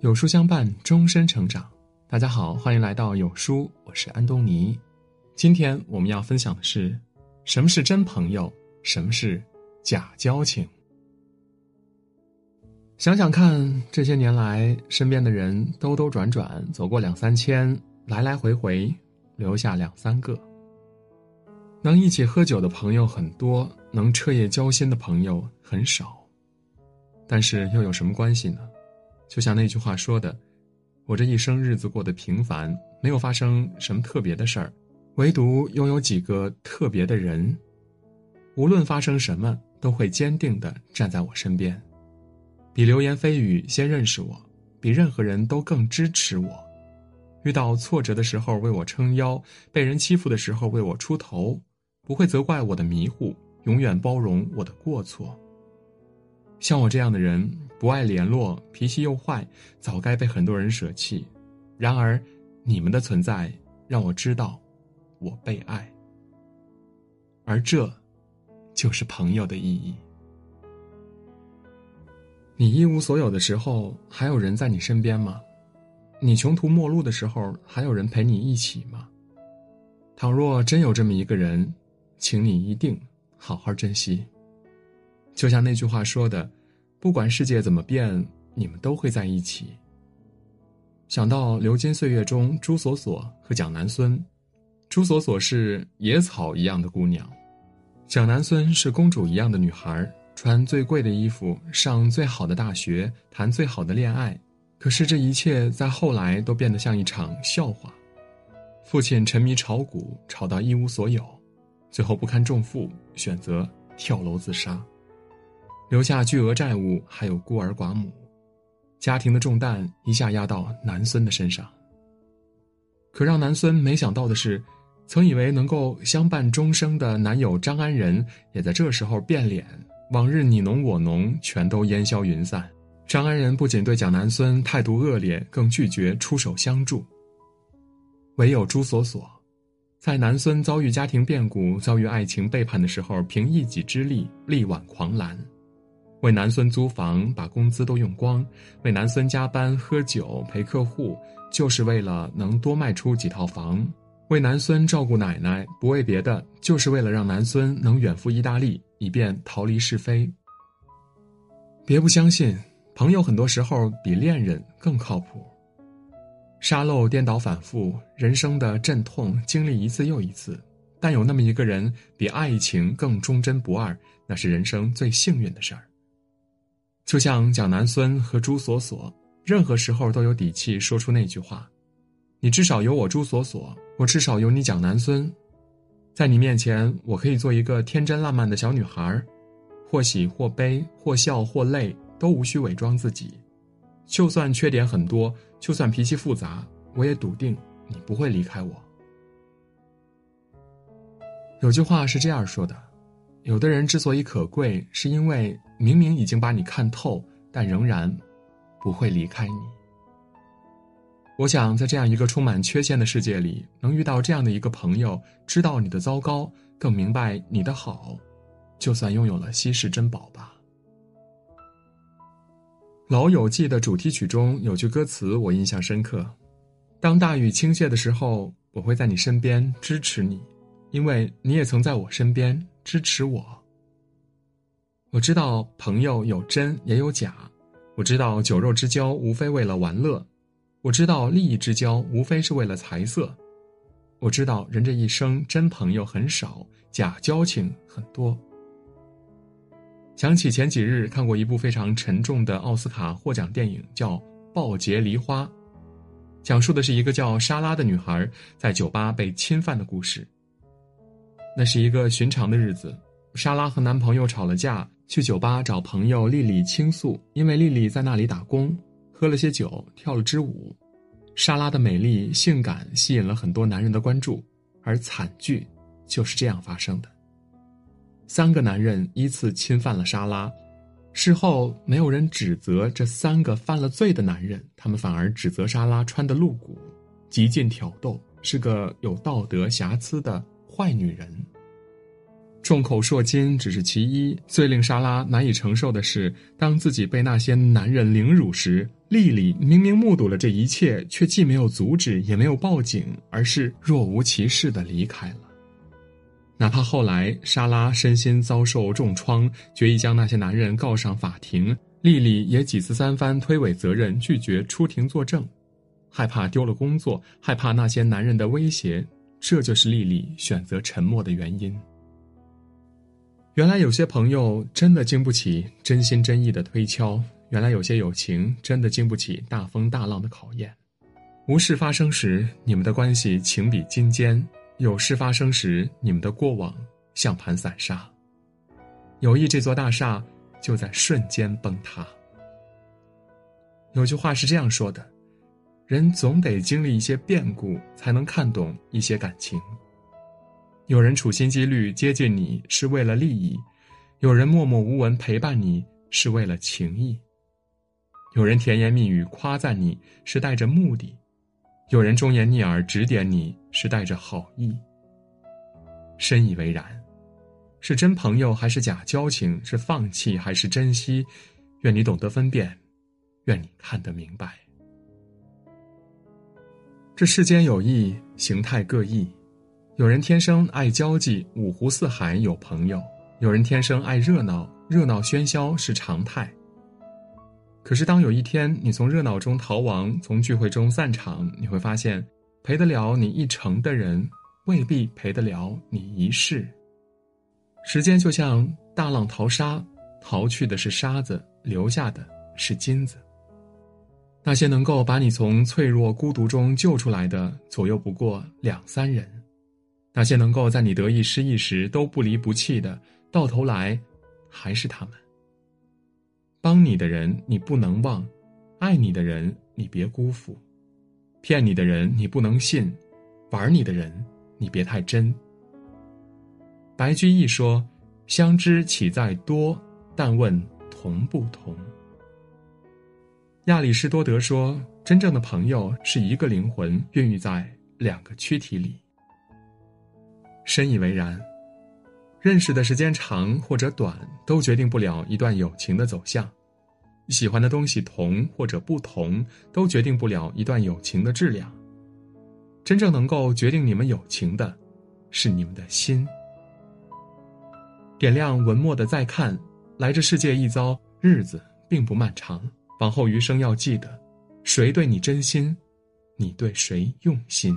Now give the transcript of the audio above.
有书相伴，终身成长。大家好，欢迎来到有书，我是安东尼。今天我们要分享的是，什么是真朋友，什么是假交情。想想看，这些年来，身边的人兜兜转转，走过两三千，来来回回，留下两三个。能一起喝酒的朋友很多，能彻夜交心的朋友很少。但是又有什么关系呢？就像那句话说的：“我这一生日子过得平凡，没有发生什么特别的事儿，唯独拥有几个特别的人。无论发生什么，都会坚定的站在我身边，比流言蜚语先认识我，比任何人都更支持我。遇到挫折的时候为我撑腰，被人欺负的时候为我出头，不会责怪我的迷糊，永远包容我的过错。像我这样的人。”不爱联络，脾气又坏，早该被很多人舍弃。然而，你们的存在让我知道，我被爱。而这，就是朋友的意义。你一无所有的时候，还有人在你身边吗？你穷途末路的时候，还有人陪你一起吗？倘若真有这么一个人，请你一定好好珍惜。就像那句话说的。不管世界怎么变，你们都会在一起。想到流金岁月中朱锁锁和蒋南孙，朱锁锁是野草一样的姑娘，蒋南孙是公主一样的女孩，穿最贵的衣服，上最好的大学，谈最好的恋爱。可是这一切在后来都变得像一场笑话。父亲沉迷炒股，炒到一无所有，最后不堪重负，选择跳楼自杀。留下巨额债务，还有孤儿寡母，家庭的重担一下压到南孙的身上。可让南孙没想到的是，曾以为能够相伴终生的男友张安仁，也在这时候变脸，往日你侬我侬全都烟消云散。张安仁不仅对蒋南孙态度恶劣，更拒绝出手相助。唯有朱锁锁，在南孙遭遇家庭变故、遭遇爱情背叛的时候，凭一己之力力挽狂澜。为南孙租房，把工资都用光；为南孙加班喝酒陪客户，就是为了能多卖出几套房；为南孙照顾奶奶，不为别的，就是为了让南孙能远赴意大利，以便逃离是非。别不相信，朋友很多时候比恋人更靠谱。沙漏颠倒反复，人生的阵痛经历一次又一次，但有那么一个人比爱情更忠贞不二，那是人生最幸运的事儿。就像蒋南孙和朱锁锁，任何时候都有底气说出那句话：“你至少有我朱锁锁，我至少有你蒋南孙，在你面前，我可以做一个天真烂漫的小女孩，或喜或悲，或笑或泪，都无需伪装自己。就算缺点很多，就算脾气复杂，我也笃定你不会离开我。”有句话是这样说的。有的人之所以可贵，是因为明明已经把你看透，但仍然不会离开你。我想，在这样一个充满缺陷的世界里，能遇到这样的一个朋友，知道你的糟糕，更明白你的好，就算拥有了稀世珍宝吧。《老友记》的主题曲中有句歌词我印象深刻：“当大雨倾泻的时候，我会在你身边支持你，因为你也曾在我身边。”支持我。我知道朋友有真也有假，我知道酒肉之交无非为了玩乐，我知道利益之交无非是为了财色，我知道人这一生真朋友很少，假交情很多。想起前几日看过一部非常沉重的奥斯卡获奖电影，叫《暴劫梨花》，讲述的是一个叫莎拉的女孩在酒吧被侵犯的故事。那是一个寻常的日子，莎拉和男朋友吵了架，去酒吧找朋友丽丽倾诉。因为丽丽在那里打工，喝了些酒，跳了支舞。莎拉的美丽、性感吸引了很多男人的关注，而惨剧就是这样发生的。三个男人依次侵犯了莎拉，事后没有人指责这三个犯了罪的男人，他们反而指责莎拉穿的露骨，极尽挑逗，是个有道德瑕疵的。坏女人，众口铄金只是其一，最令莎拉难以承受的是，当自己被那些男人凌辱时，丽丽明明目睹了这一切，却既没有阻止，也没有报警，而是若无其事的离开了。哪怕后来莎拉身心遭受重创，决意将那些男人告上法庭，丽丽也几次三番推诿责任，拒绝出庭作证，害怕丢了工作，害怕那些男人的威胁，这就是丽丽选择沉默的原因。原来有些朋友真的经不起真心真意的推敲。原来有些友情真的经不起大风大浪的考验，无事发生时，你们的关系情比金坚；有事发生时，你们的过往像盘散沙。友谊这座大厦就在瞬间崩塌。有句话是这样说的：人总得经历一些变故，才能看懂一些感情。有人处心积虑接近你是为了利益，有人默默无闻陪伴你是为了情谊。有人甜言蜜语夸赞你是带着目的，有人忠言逆耳指点你是带着好意。深以为然，是真朋友还是假交情？是放弃还是珍惜？愿你懂得分辨，愿你看得明白。这世间有意形态各异，有人天生爱交际，五湖四海有朋友；有人天生爱热闹，热闹喧嚣是常态。可是，当有一天你从热闹中逃亡，从聚会中散场，你会发现，陪得了你一程的人，未必陪得了你一世。时间就像大浪淘沙，淘去的是沙子，留下的是金子。那些能够把你从脆弱孤独中救出来的，左右不过两三人；那些能够在你得意失意时都不离不弃的，到头来，还是他们。帮你的人你不能忘，爱你的人你别辜负，骗你的人你不能信，玩你的人你别太真。白居易说：“相知岂在多，但问同不同。”亚里士多德说：“真正的朋友是一个灵魂孕育在两个躯体里。”深以为然。认识的时间长或者短，都决定不了一段友情的走向；喜欢的东西同或者不同，都决定不了一段友情的质量。真正能够决定你们友情的，是你们的心。点亮文末的再看，来这世界一遭，日子并不漫长。往后余生要记得，谁对你真心，你对谁用心。